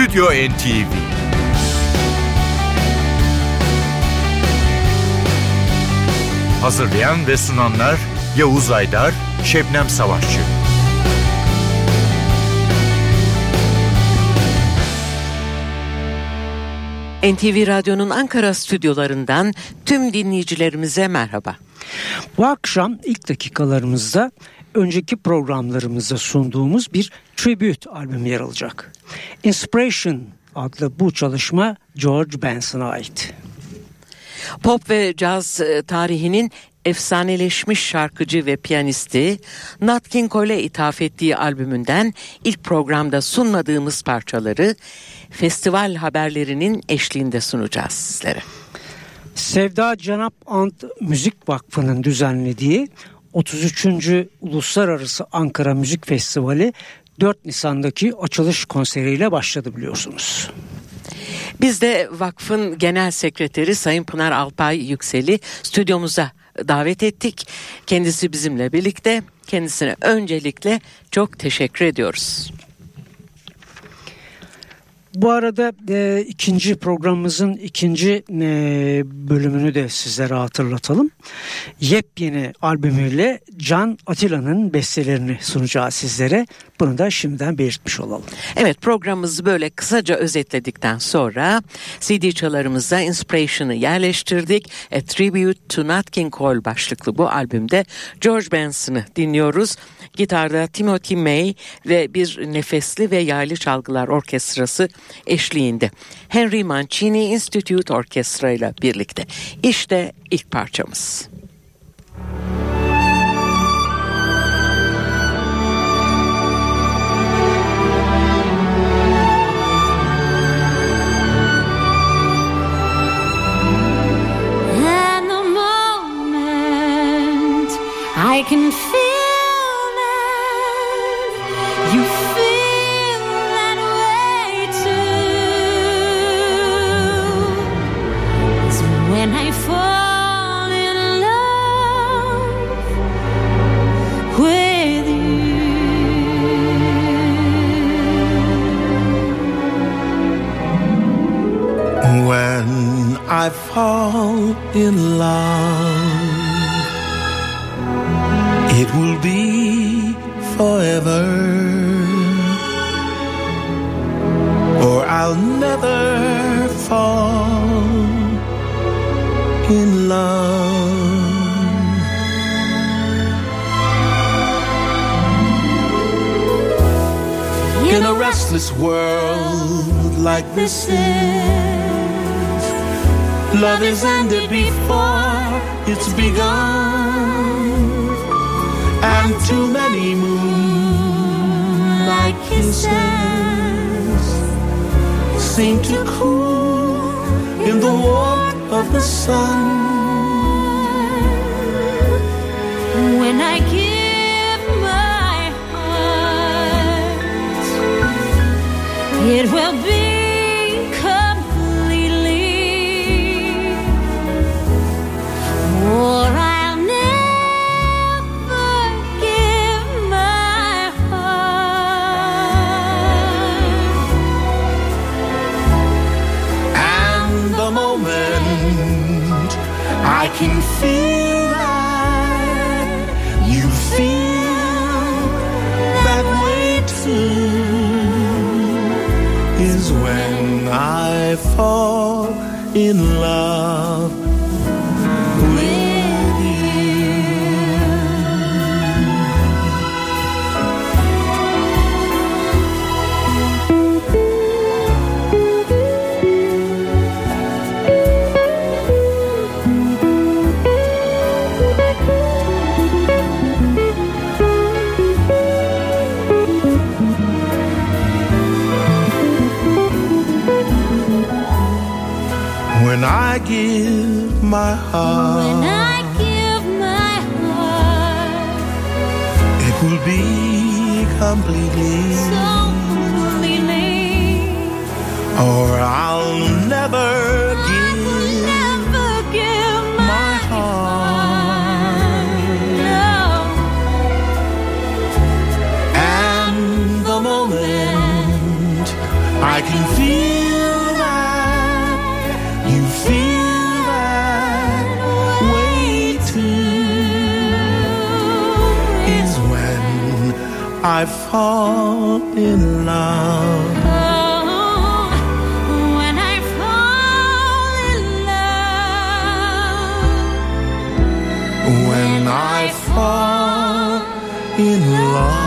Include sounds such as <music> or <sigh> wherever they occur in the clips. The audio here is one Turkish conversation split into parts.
Stüdyo NTV Hazırlayan ve sunanlar Yavuz Aydar, Şebnem Savaşçı. NTV Radyo'nun Ankara stüdyolarından tüm dinleyicilerimize merhaba. Bu akşam ilk dakikalarımızda önceki programlarımızda sunduğumuz bir tribute albüm yer alacak. Inspiration adlı bu çalışma George Benson'a ait. Pop ve caz e, tarihinin efsaneleşmiş şarkıcı ve piyanisti Nat King Cole'e ithaf ettiği albümünden ilk programda sunmadığımız parçaları festival haberlerinin eşliğinde sunacağız sizlere. Sevda Canap Ant Müzik Vakfı'nın düzenlediği 33. Uluslararası Ankara Müzik Festivali 4 Nisan'daki açılış konseriyle başladı biliyorsunuz. Biz de vakfın genel sekreteri Sayın Pınar Alpay Yüksel'i stüdyomuza davet ettik. Kendisi bizimle birlikte. Kendisine öncelikle çok teşekkür ediyoruz. Bu arada e, ikinci programımızın ikinci e, bölümünü de sizlere hatırlatalım. Yepyeni albümüyle Can Atilla'nın bestelerini sunacağız sizlere. Bunu da şimdiden belirtmiş olalım. Evet programımızı böyle kısaca özetledikten sonra CD çalarımıza Inspiration'ı yerleştirdik. A Tribute to Nat King Cole başlıklı bu albümde George Benson'ı dinliyoruz. Gitarda Timothy May ve bir nefesli ve yaylı çalgılar orkestrası eşliğinde. Henry Mancini Institute Orkestra ile birlikte. İşte ilk parçamız. I can feel I fall in love. It will be forever, or I'll never fall in love. In a restless world like this is, love is ended before it's begun and too many moonlight kisses seem to cool in the warmth of the sun. When I give my heart, it will be. Feel When I give my heart, When I give my heart, it will be completely, so completely, or I'll never give never give my my heart. No. And the moment I can I fall in love. Oh, when I fall in love. When I fall in love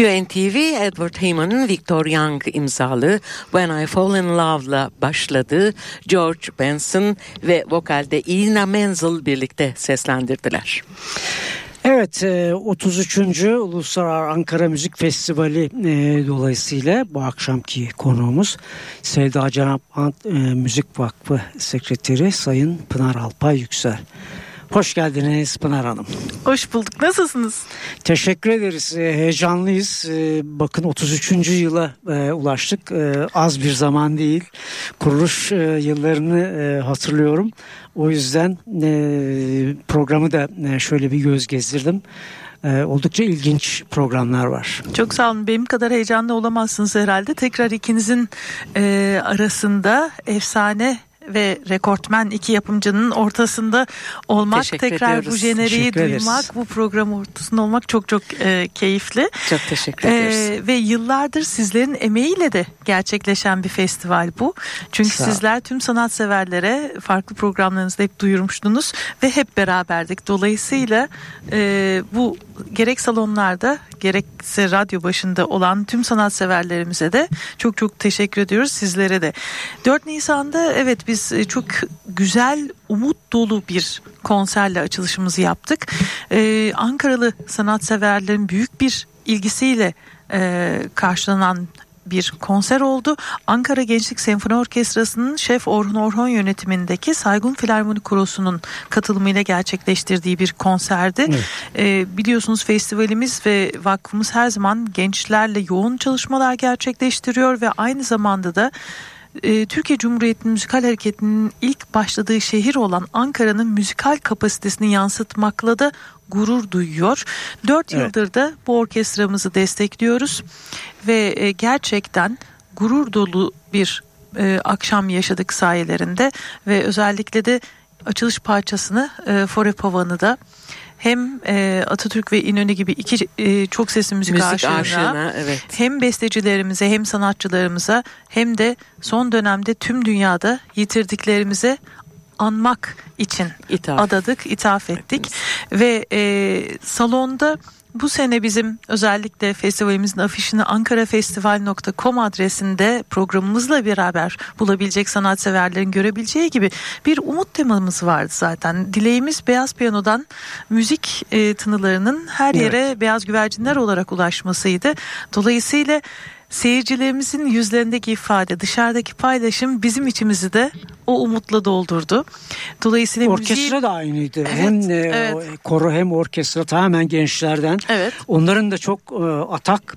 Stüdyo NTV Edward Heyman'ın Victor Young imzalı When I Fall in Love'la başladı. George Benson ve vokalde Ina Menzel birlikte seslendirdiler. Evet e, 33. Uluslararası Ankara Müzik Festivali e, dolayısıyla bu akşamki konuğumuz Sevda Cenap Ant e, Müzik Vakfı Sekreteri Sayın Pınar Alpay Yüksel. Hoş geldiniz Pınar Hanım. Hoş bulduk. Nasılsınız? Teşekkür ederiz. E, heyecanlıyız. E, bakın 33. yıla e, ulaştık. E, az bir zaman değil. Kuruluş e, yıllarını e, hatırlıyorum. O yüzden programı da şöyle bir göz gezdirdim. E, oldukça ilginç programlar var. Çok sağ olun. Benim kadar heyecanlı olamazsınız herhalde. Tekrar ikinizin e, arasında efsane ve rekortmen iki yapımcının ortasında olmak, Teşekkür tekrar bu ediyoruz. jeneriği Teşekkür ederiz. duymak, bu program ortasında olmak çok çok e, keyifli. Çok teşekkür ediyoruz. Ee, ve yıllardır sizlerin emeğiyle de gerçekleşen bir festival bu. Çünkü Sağ sizler tüm sanatseverlere farklı programlarınızda hep duyurmuştunuz ve hep beraberdik. Dolayısıyla e, bu gerek salonlarda gerekse radyo başında olan tüm sanatseverlerimize de çok çok teşekkür ediyoruz sizlere de. 4 Nisan'da evet biz e, çok güzel umut dolu bir konserle açılışımızı yaptık. Ee, Ankaralı sanatseverlerin büyük bir ilgisiyle e, karşılanan bir konser oldu. Ankara Gençlik Senfoni Orkestrası'nın Şef Orhun Orhon yönetimindeki Saygun Filarmoni Korosu'nun katılımıyla gerçekleştirdiği bir konserdi. Evet. Ee, biliyorsunuz festivalimiz ve vakfımız her zaman gençlerle yoğun çalışmalar gerçekleştiriyor ve aynı zamanda da e, Türkiye Cumhuriyeti'nin müzikal hareketinin ilk başladığı şehir olan Ankara'nın müzikal kapasitesini yansıtmakla da gurur duyuyor. Dört Evet. yıldır da bu orkestramızı destekliyoruz ve e, gerçekten gurur dolu bir e, akşam yaşadık sayelerinde ve özellikle de açılış parçasını e, Fore Pavan'ı da hem e, Atatürk ve İnönü gibi iki e, çok sesli müzik, Müzik aşığına, aşığına, evet. hem bestecilerimize hem sanatçılarımıza hem de son dönemde tüm dünyada yitirdiklerimize anmak için İthaf. adadık, ithaf ettik ve e, salonda bu sene bizim özellikle festivalimizin afişini ankarafestival.com adresinde programımızla beraber bulabilecek sanatseverlerin görebileceği gibi bir umut temamız vardı zaten. Dileğimiz Beyaz Piyano'dan müzik e, tınılarının her yere beyaz güvercinler olarak ulaşmasıydı. Dolayısıyla seyircilerimizin yüzlerindeki ifade, dışarıdaki paylaşım bizim içimizi de o umutla doldurdu. Dolayısıyla Orkestra müziği- da aynıydı. hem e, evet. koro hem orkestra tamamen gençlerden. Evet. Onların da çok e, atak,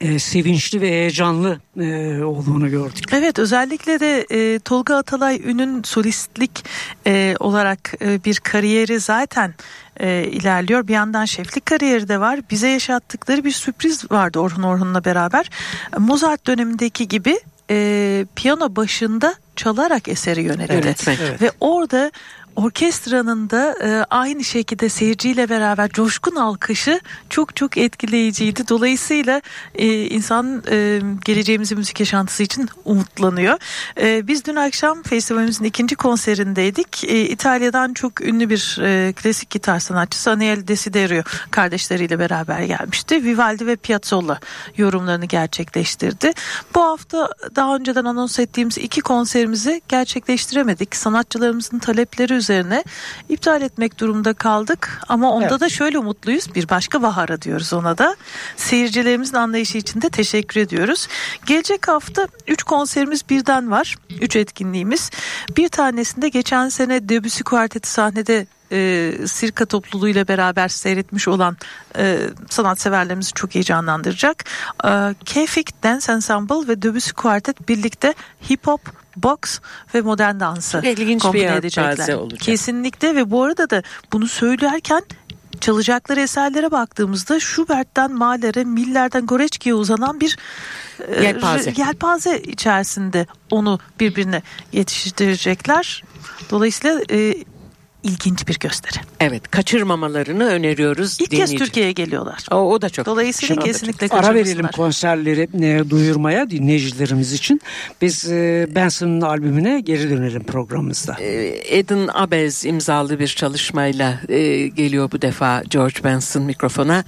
e, sevinçli ve heyecanlı e, olduğunu gördük. Evet özellikle de e, Tolga Atalay Ün'ün solistlik e, olarak e, bir kariyeri zaten e, ilerliyor. Bir yandan şeflik kariyeri de var. Bize yaşattıkları bir sürpriz vardı Orhun Orhun'la beraber. Mozart dönemindeki gibi e, piyano başında çalarak eseri yönetti. Yönetmek. Evet. Ve orada orkestranın da e, aynı şekilde seyirciyle beraber coşkun alkışı çok çok etkileyiciydi. Dolayısıyla e, insan e, geleceğimizin müzik yaşantısı için umutlanıyor. E, biz dün akşam festivalimizin ikinci konserindeydik. E, İtalya'dan çok ünlü bir e, klasik gitar sanatçısı Aniel Desiderio kardeşleriyle beraber gelmişti. Vivaldi ve Piazzolla yorumlarını gerçekleştirdi. Bu hafta daha önceden anons ettiğimiz iki konserimizi gerçekleştiremedik. Sanatçılarımızın talepleri üzerine iptal etmek durumunda kaldık. Ama onda Evet. da şöyle umutluyuz. Bir başka bahara diyoruz ona da. Seyircilerimizin anlayışı için de teşekkür ediyoruz. Gelecek hafta 3 konserimiz birden var. 3 etkinliğimiz. Bir tanesinde geçen sene Debussy Kuarteti sahnede e, Sirka topluluğuyla beraber seyretmiş olan e, sanatseverlerimizi çok heyecanlandıracak. E, Kefik Dance Ensemble ve Debussy Kuartet birlikte hip hop, box ve modern dansı Çok ilginç bir kombine yelpaze edecekler. olacak. Kesinlikle ve bu arada da bunu söylerken çalacakları eserlere baktığımızda Schubert'ten Mahler'e, Miller'den Goreçki'ye uzanan bir e, Yelpaze. r- yelpaze içerisinde onu birbirine yetiştirecekler. Dolayısıyla e, ilginç bir gösteri. Evet kaçırmamalarını öneriyoruz. İlk kez Türkiye'ye geliyorlar. O, o da çok. Dolayısıyla Şimdi- kesinlikle Ara verelim konserleri e, duyurmaya dinleyicilerimiz için. Biz e, Benson'ın albümüne geri dönelim programımızda. Ee, Eden Abez imzalı bir çalışmayla e, geliyor bu defa George Benson mikrofona.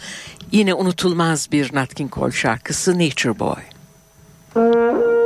Yine unutulmaz bir Nat King Cole şarkısı Nature Boy. There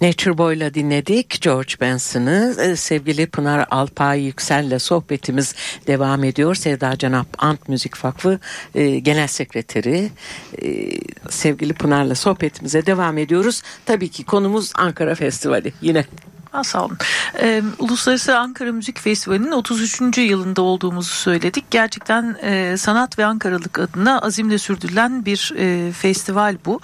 Nature Boy'la dinledik George Benson'ı. Ee, Sevgili Pınar Alpay Yüksel'le sohbetimiz devam ediyor. Sevda Canap Ant Müzik Vakfı e, Genel Sekreteri. E, sevgili Pınar'la sohbetimize devam ediyoruz. Tabii ki konumuz Ankara Festivali yine. Ha, sağ olun. Ee, Uluslararası Ankara Müzik Festivali'nin 33. yılında olduğumuzu söyledik. Gerçekten e, sanat ve Ankaralık adına azimle sürdürülen bir e, festival bu.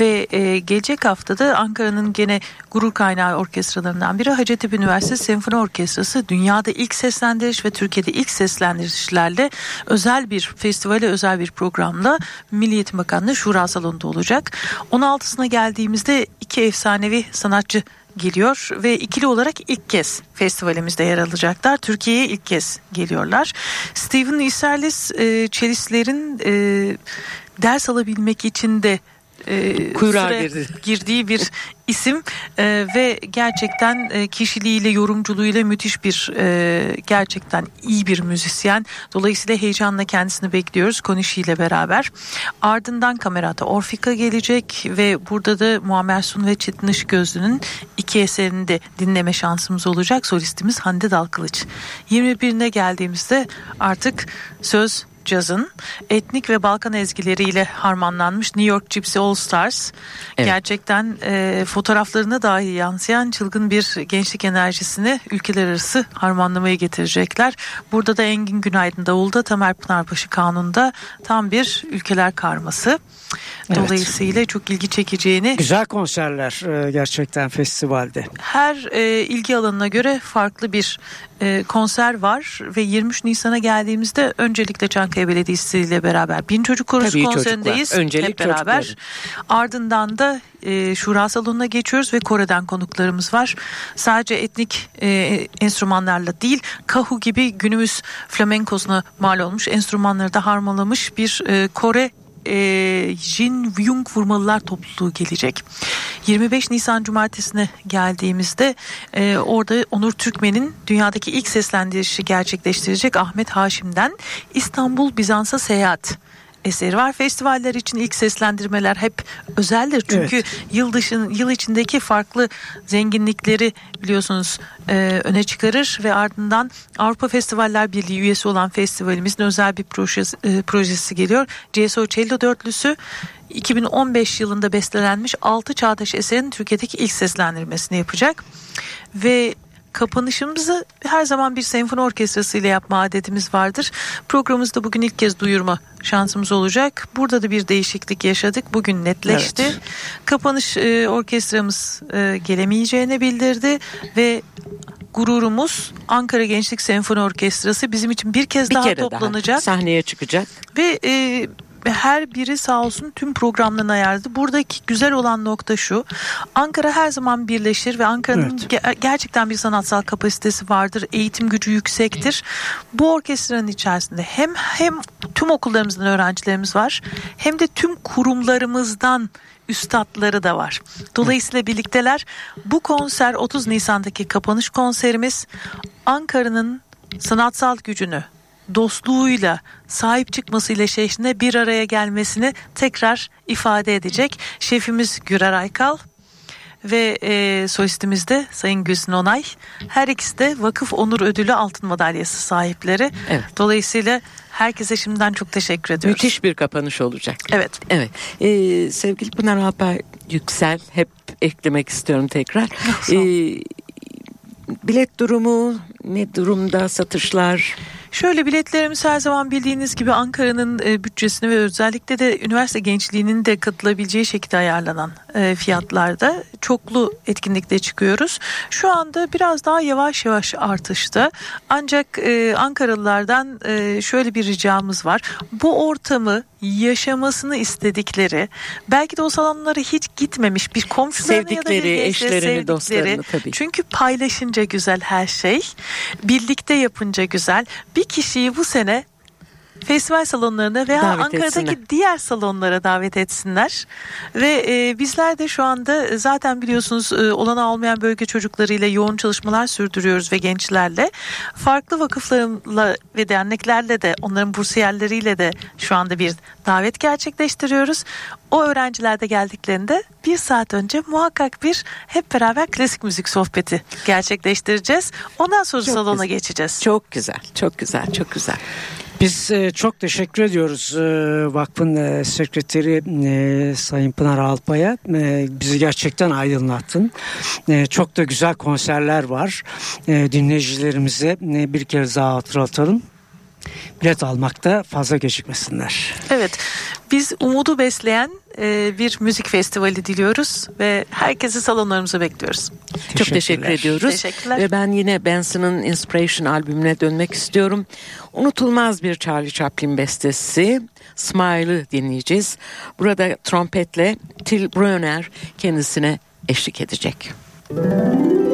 Ve e, gelecek haftada Ankara'nın gene gurur kaynağı orkestralarından biri Hacettepe Üniversitesi Senfoni Orkestrası dünyada ilk seslendiriş ve Türkiye'de ilk seslendirişlerle özel bir festivale özel bir programla Milli Eğitim Bakanlığı Şura Salonu'nda olacak. 16'sına geldiğimizde iki efsanevi sanatçı geliyor ve ikili olarak ilk kez festivalimizde yer alacaklar. Türkiye'ye ilk kez geliyorlar. Steven Iserlis e, çelistlerin e, ders alabilmek için de e, Kuyruğa süre girdi. <laughs> girdiği bir isim e, ve gerçekten e, kişiliğiyle yorumculuğuyla müthiş bir e, gerçekten iyi bir müzisyen. Dolayısıyla heyecanla kendisini bekliyoruz Konişi ile beraber. Ardından kamerata Orfika gelecek ve burada da Muammer Sun ve Çetin Işıkgözlü'nün iki eserini de dinleme şansımız olacak. Solistimiz Hande Dalkılıç. 21'ine geldiğimizde artık söz cazın etnik ve Balkan ezgileriyle harmanlanmış New York Gypsy All Stars. Evet. Gerçekten e, fotoğraflarına dahi yansıyan çılgın bir gençlik enerjisini ülkeler arası harmanlamaya getirecekler. Burada da Engin Günaydın Davul'da, Tamer Pınarbaşı Kanun'da tam bir ülkeler karması. Evet. Dolayısıyla çok ilgi çekeceğini Güzel konserler e, gerçekten festivalde. her e, ilgi alanına göre farklı bir e, konser var ve 23 Nisan'a geldiğimizde öncelikle Çankaya Belediyesi ile beraber Bin Çocuk Korosu Tabii konserindeyiz. çocuklar. Öncelik hep beraber. Ardından da e, Şura Salonu'na geçiyoruz ve Kore'den konuklarımız var. Sadece etnik e, enstrümanlarla değil Kahu gibi günümüz flamenkosuna mal olmuş enstrümanları da harmalamış bir e, Kore e, Jin Vyung vurmalılar topluluğu gelecek. 25 Nisan Cumartesi'ne geldiğimizde e, orada Onur Türkmen'in dünyadaki ilk seslendirişi gerçekleştirecek Ahmet Haşim'den İstanbul Bizans'a Seyahat eseri var. Festivaller için ilk seslendirmeler hep özeldir. Çünkü yıl dışın yıl içindeki farklı zenginlikleri biliyorsunuz e, öne çıkarır ve ardından Avrupa Festivaller Birliği üyesi olan festivalimizin özel bir projesi, e, projesi geliyor. CSO Cello dörtlüsü 2015 yılında bestelenmiş 6 çağdaş eserin Türkiye'deki ilk seslendirmesini yapacak. Ve kapanışımızı her zaman bir senfoni orkestrası ile yapma adetimiz vardır. Programımızda bugün ilk kez duyurma şansımız olacak. Burada da bir değişiklik yaşadık. Bugün netleşti. Evet. Kapanış e, orkestramız e, gelemeyeceğini bildirdi ve gururumuz Ankara Gençlik Senfoni Orkestrası bizim için bir kez Bir daha toplanacak daha sahneye çıkacak. ve e, her biri sağ olsun tüm programlarını ayarladı. Buradaki güzel olan nokta şu. Ankara her zaman birleşir ve Ankara'nın Evet. ge- gerçekten bir sanatsal kapasitesi vardır. Eğitim gücü yüksektir. Bu orkestranın içerisinde hem hem tüm okullarımızdan öğrencilerimiz var hem de tüm kurumlarımızdan üstadları da var. Dolayısıyla birlikteler. Bu konser 30 Nisan'daki kapanış konserimiz Ankara'nın sanatsal gücünü dostluğuyla sahip çıkmasıyla şehrine bir araya gelmesini tekrar ifade edecek. Şefimiz Gürer Aykal ve e, solistimiz de Sayın Gülsün Onay. Her ikisi de Vakıf Onur Ödülü altın madalyası sahipleri. Evet. Dolayısıyla herkese şimdiden çok teşekkür ediyoruz. Müthiş bir kapanış olacak. Evet. Evet. Ee, sevgili Pınar Alpay Yüksel hep eklemek istiyorum tekrar. Ee, bilet durumu ne durumda satışlar? Şöyle biletlerimiz her zaman bildiğiniz gibi Ankara'nın e, bütçesini ve özellikle de üniversite gençliğinin de katılabileceği şekilde ayarlanan e, fiyatlarda çoklu etkinlikte çıkıyoruz. Şu anda biraz daha yavaş yavaş artışta. Ancak e, Ankaralılardan şöyle bir ricamız var. Bu ortamı yaşamasını istedikleri, belki de o salonlara hiç gitmemiş bir komşularını ya da bir Sevdikleri, eşlerini, sevdikleri, dostlarını tabii. çünkü paylaşınca güzel her şey. Birlikte yapınca güzel. Bir kişiyi bu sene festival salonlarına veya Davet Ankara'daki etsinler. diğer salonlara davet etsinler. Ve e, bizler de şu anda e, zaten biliyorsunuz e, olanağı olmayan bölge çocuklarıyla yoğun çalışmalar sürdürüyoruz ve gençlerle. Farklı vakıflarla ve derneklerle de onların bursiyerleriyle de şu anda bir davet gerçekleştiriyoruz. O öğrenciler de geldiklerinde bir saat önce muhakkak bir hep beraber klasik müzik sohbeti gerçekleştireceğiz. Ondan sonra Çok salona güzel. geçeceğiz. Çok güzel, çok güzel, çok güzel. Biz e, çok teşekkür ediyoruz e, vakfın e, sekreteri Sayın Pınar Alpay'a. Bizi gerçekten aydınlattın. Çok da güzel konserler var. Dinleyicilerimize bir kez daha hatırlatalım. Bilet almakta fazla gecikmesinler. Evet, biz umudu besleyen e, bir müzik festivali diliyoruz ve herkesi salonlarımıza bekliyoruz. Çok teşekkür ediyoruz. Teşekkürler. Ve ben yine Benson'ın Inspiration albümüne dönmek istiyorum. Unutulmaz bir Charlie Chaplin bestesi Smile'ı dinleyeceğiz. Burada trompetle Till Brunner kendisine eşlik edecek. heart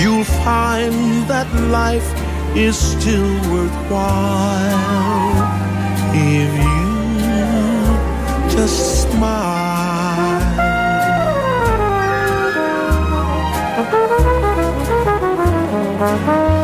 You'll find that life is still worthwhile if you just smile. That's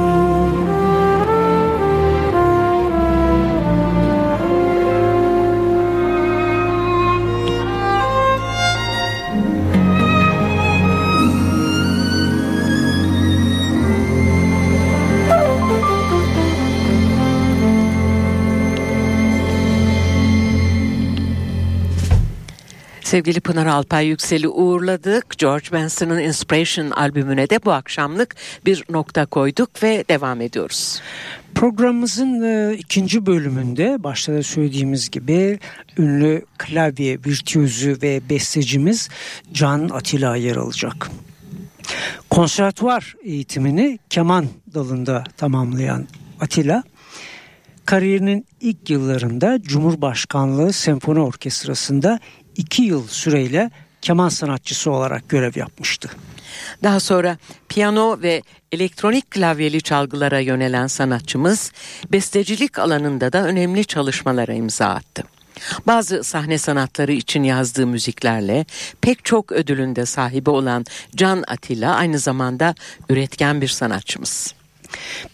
Sevgili Pınar Alpay Yüksel'i uğurladık. George Benson'ın Inspiration albümüne de bu akşamlık bir nokta koyduk ve devam ediyoruz. Programımızın e, ikinci bölümünde başta da söylediğimiz gibi ünlü klavye virtüözü ve bestecimiz Can Atilla yer alacak. Konservatuvar eğitimini keman dalında tamamlayan Atilla, kariyerinin ilk yıllarında Cumhurbaşkanlığı Senfoni Orkestrası'nda iki yıl süreyle keman sanatçısı olarak görev yapmıştı. Daha sonra piyano ve elektronik klavyeli çalgılara yönelen sanatçımız bestecilik alanında da önemli çalışmalara imza attı. Bazı sahne sanatları için yazdığı müziklerle pek çok ödülünde sahibi olan Can Atilla aynı zamanda üretken bir sanatçımız.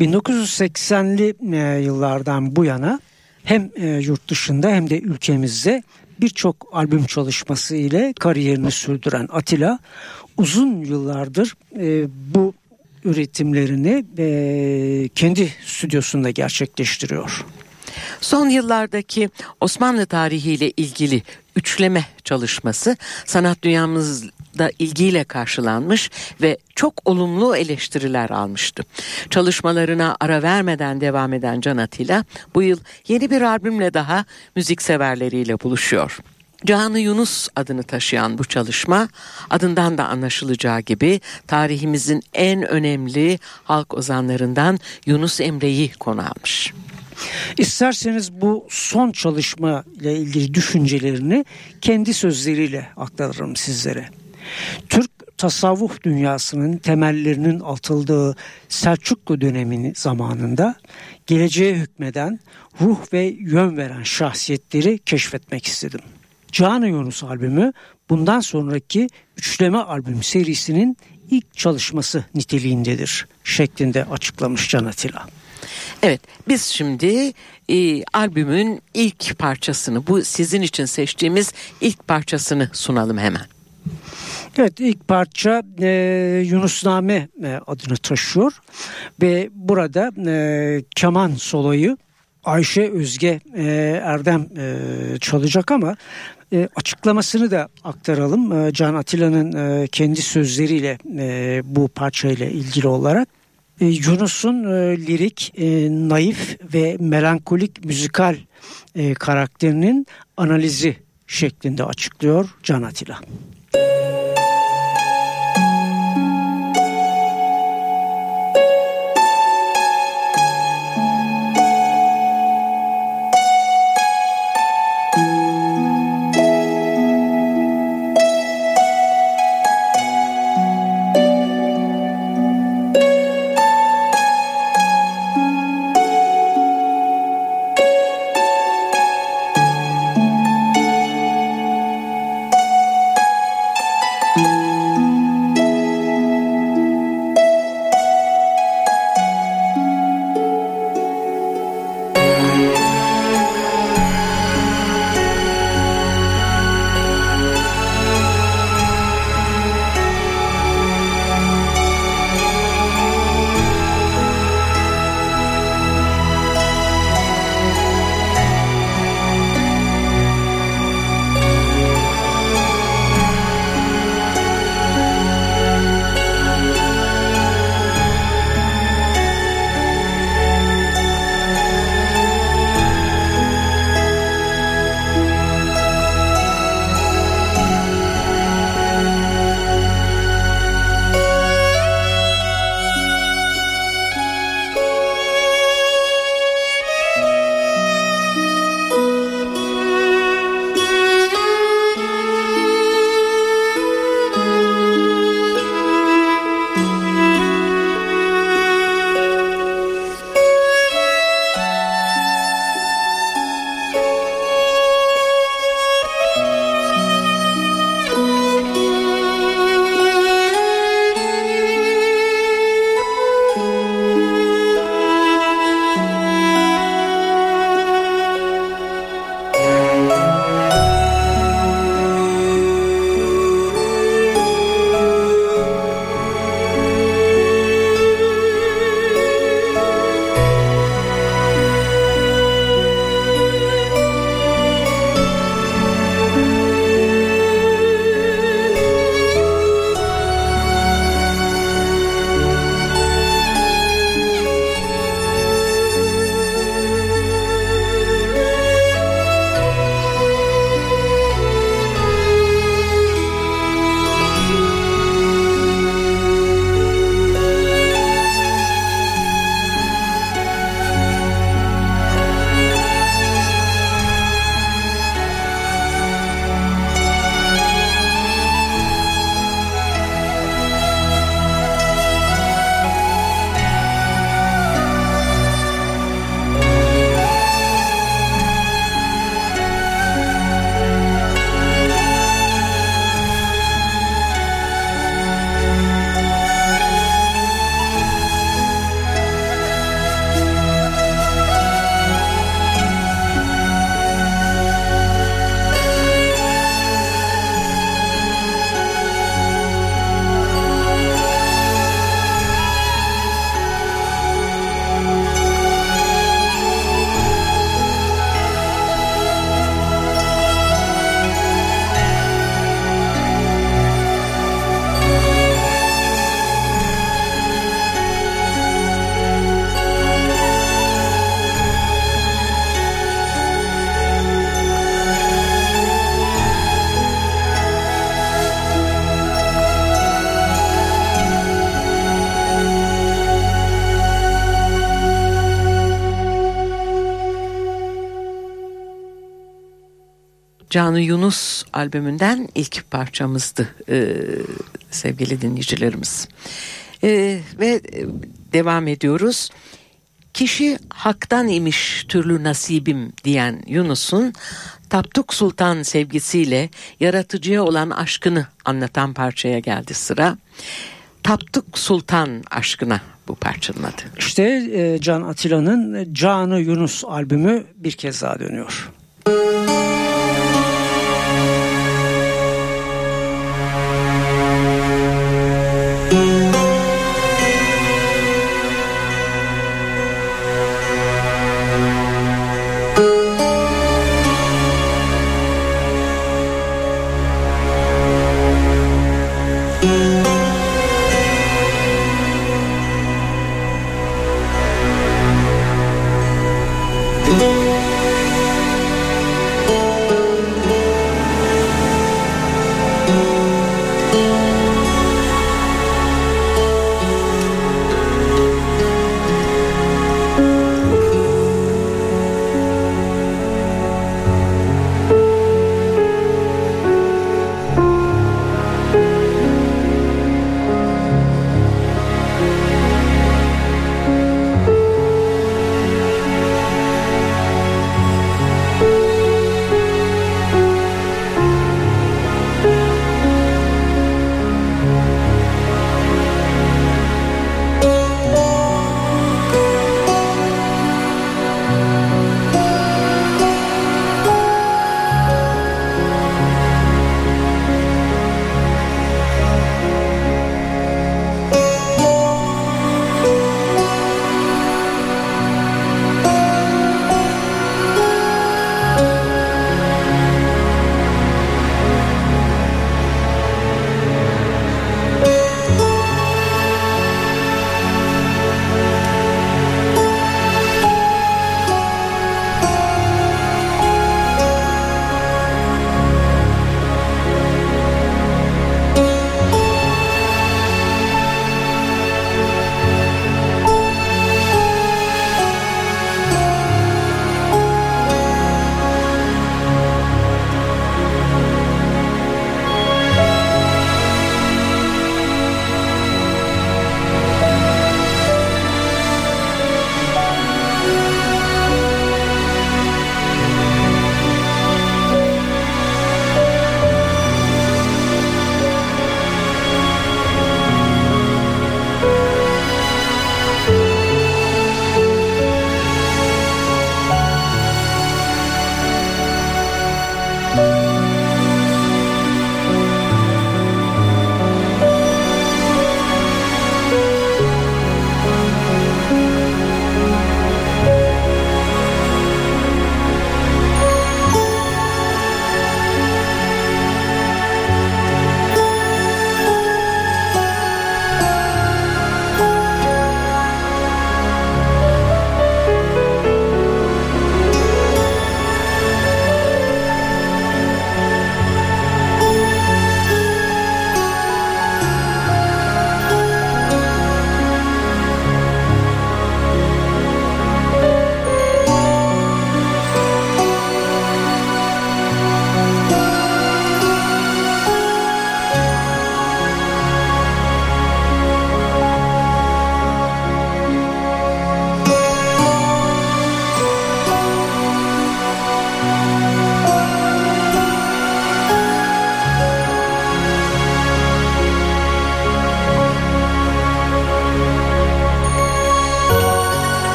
1980'li e, yıllardan bu yana hem e, yurt dışında hem de ülkemizde birçok albüm çalışması ile kariyerini sürdüren Atilla uzun yıllardır e, bu üretimlerini e, kendi stüdyosunda gerçekleştiriyor. Son yıllardaki Osmanlı tarihiyle ilgili üçleme çalışması sanat dünyamızda ilgiyle karşılanmış ve çok olumlu eleştiriler almıştı. Çalışmalarına ara vermeden devam eden Can Atilla bu yıl yeni bir albümle daha müzikseverleriyle buluşuyor. Canı Yunus adını taşıyan bu çalışma adından da anlaşılacağı gibi tarihimizin en önemli halk ozanlarından Yunus Emre'yi konu almış. İsterseniz bu son çalışma ile ilgili düşüncelerini kendi sözleriyle aktarırım sizlere. Türk tasavvuf dünyasının temellerinin atıldığı Selçuklu döneminin zamanında geleceğe hükmeden ruh ve yön veren şahsiyetleri keşfetmek istedim. Canı Yunus albümü bundan sonraki üçleme albüm serisinin ilk çalışması niteliğindedir şeklinde açıklamış Can Atilla. Evet biz şimdi e, albümün ilk parçasını bu sizin için seçtiğimiz ilk parçasını sunalım hemen. Evet ilk parça e, Yunusname e, adını taşıyor ve burada e, keman soloyu Ayşe Özge e, Erdem e, çalacak ama e, açıklamasını da aktaralım. E, Can Atilla'nın e, kendi sözleriyle e, bu parçayla ilgili olarak. E, Yunus'un e, lirik, e, naif ve melankolik müzikal e, karakterinin analizi şeklinde açıklıyor Can Atilla. Canı Yunus albümünden ilk parçamızdı e, sevgili dinleyicilerimiz. E, ve e, devam ediyoruz. Kişi haktan imiş türlü nasibim diyen Yunus'un Tapduk Sultan sevgisiyle yaratıcıya olan aşkını anlatan parçaya geldi sıra. Tapduk Sultan aşkına bu parçanın adı. İşte e, Can Atilla'nın Canı Yunus albümü bir kez daha dönüyor. Müzik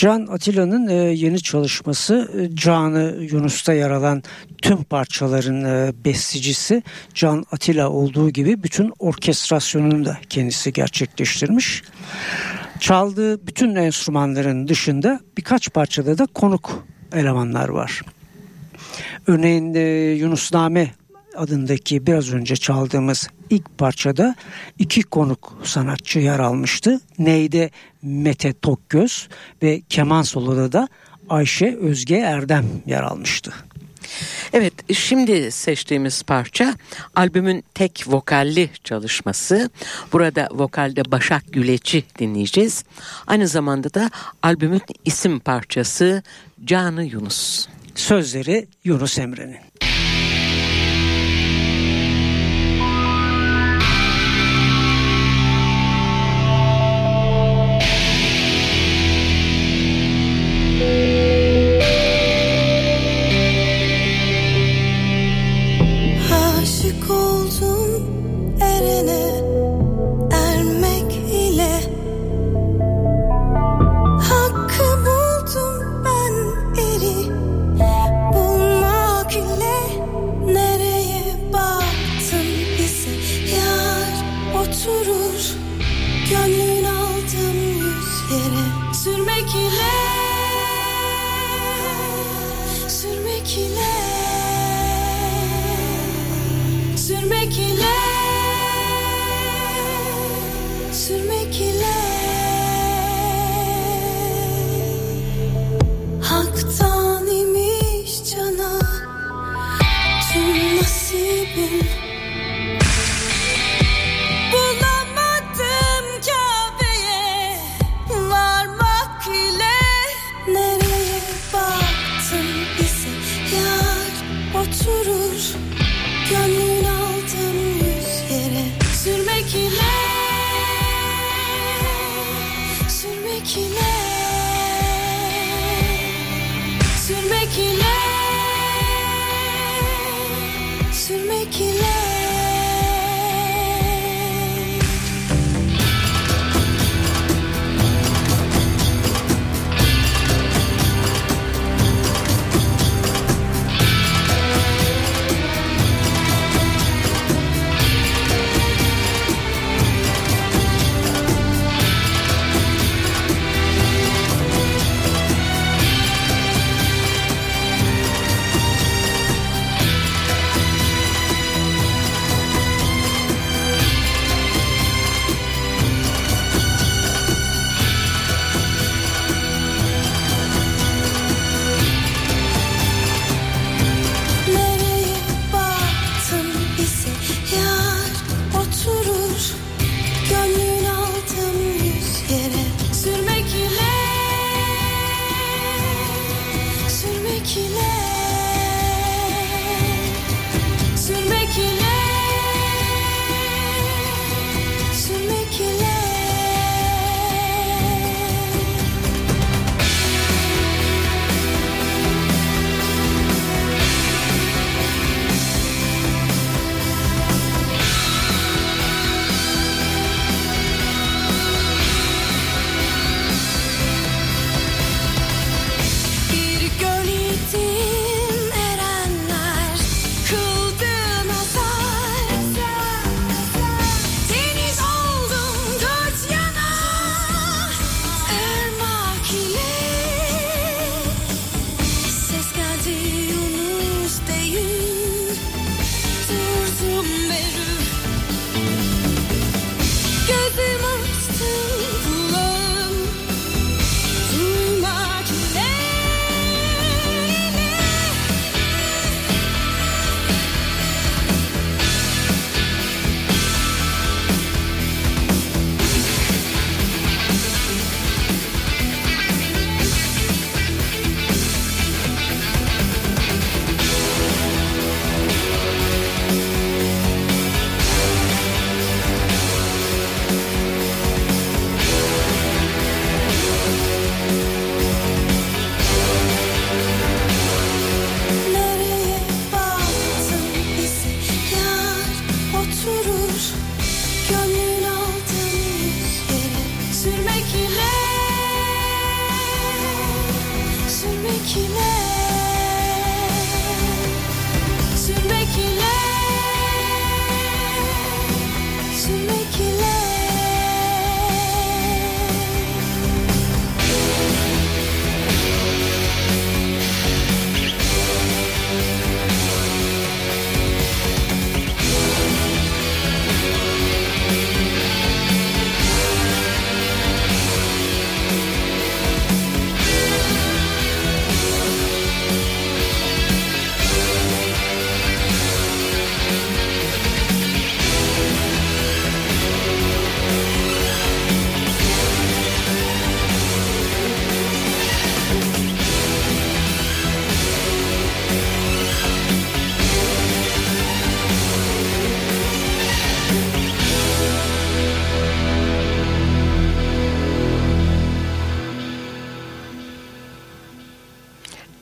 Can Atilla'nın e, yeni çalışması e, Can'ı Yunus'ta yer alan tüm parçaların e, bestecisi Can Atilla olduğu gibi bütün orkestrasyonunu da kendisi gerçekleştirmiş. Çaldığı bütün enstrümanların dışında birkaç parçada da konuk elemanlar var. Örneğin e, Yunusname adındaki biraz önce çaldığımız ilk parçada iki konuk sanatçı yer almıştı. Neyde Mete Tokgöz ve keman soloda da Ayşe Özge Erdem yer almıştı. Evet şimdi seçtiğimiz parça albümün tek vokalli çalışması. Burada vokalde Başak Güleç'i dinleyeceğiz. Aynı zamanda da albümün isim parçası Canı Yunus. Sözleri Yunus Emre'nin.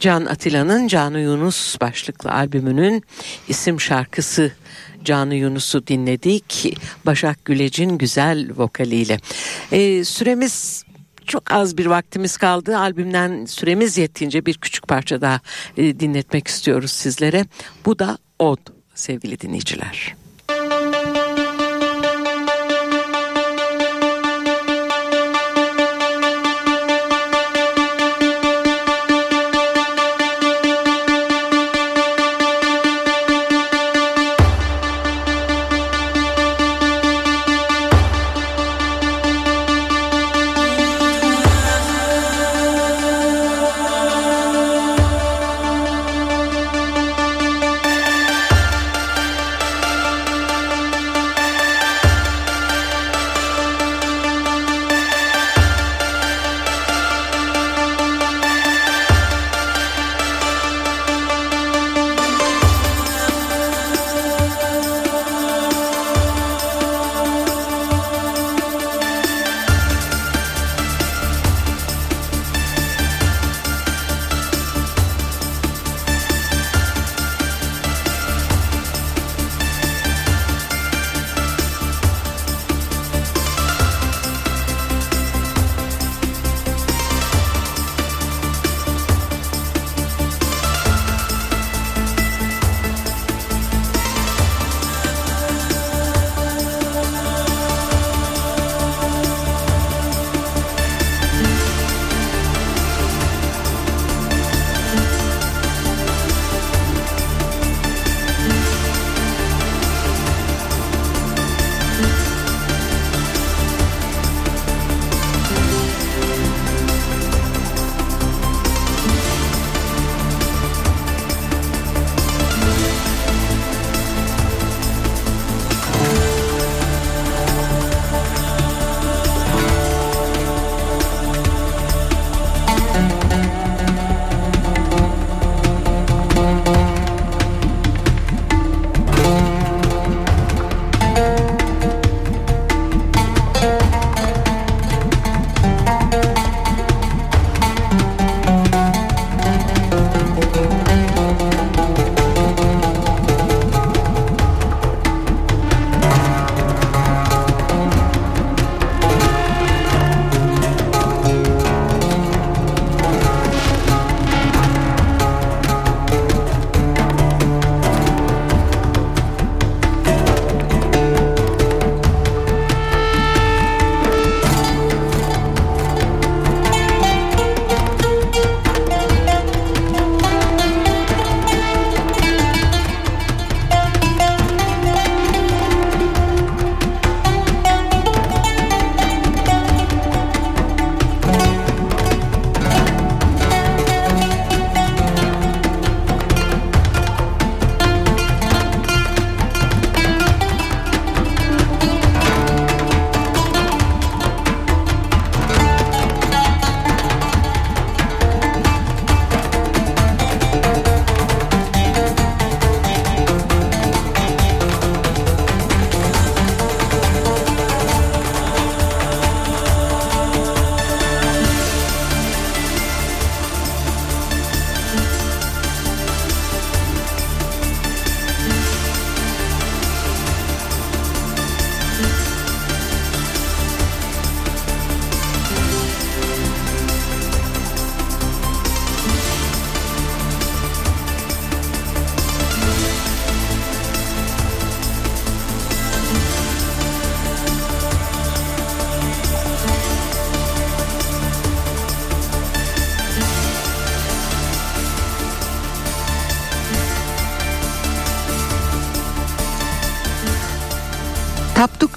Can Atilla'nın Canı Yunus başlıklı albümünün isim şarkısı Canı Yunus'u dinledik. Başak Gülec'in güzel vokaliyle. Ee, süremiz çok az bir vaktimiz kaldı. Albümden süremiz yettiğince bir küçük parça daha e, dinletmek istiyoruz sizlere. Bu da Od sevgili dinleyiciler.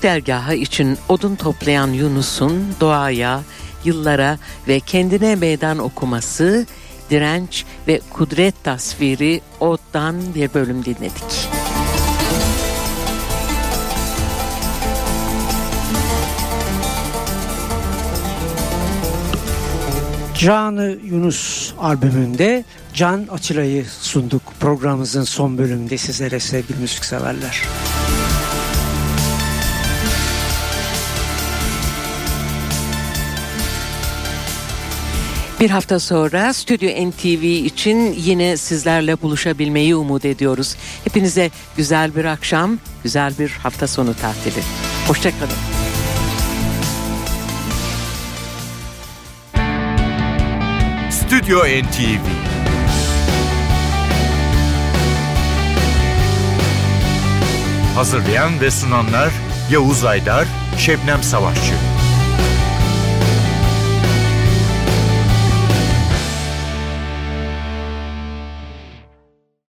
Tapduk dergahı için odun toplayan Yunus'un doğaya, yıllara ve kendine meydan okuması, direnç ve kudret tasviri Od'dan bir bölüm dinledik. Canı Yunus albümünde Can Atilla'yı sunduk programımızın son bölümünde sizlere sevgili müzikseverler. Bir hafta sonra Stüdyo NTV için yine sizlerle buluşabilmeyi umut ediyoruz. Hepinize güzel bir akşam, güzel bir hafta sonu tatili. Hoşçakalın. Stüdyo NTV Hazırlayan ve sunanlar Yavuz Aydar, Şebnem Savaşçı.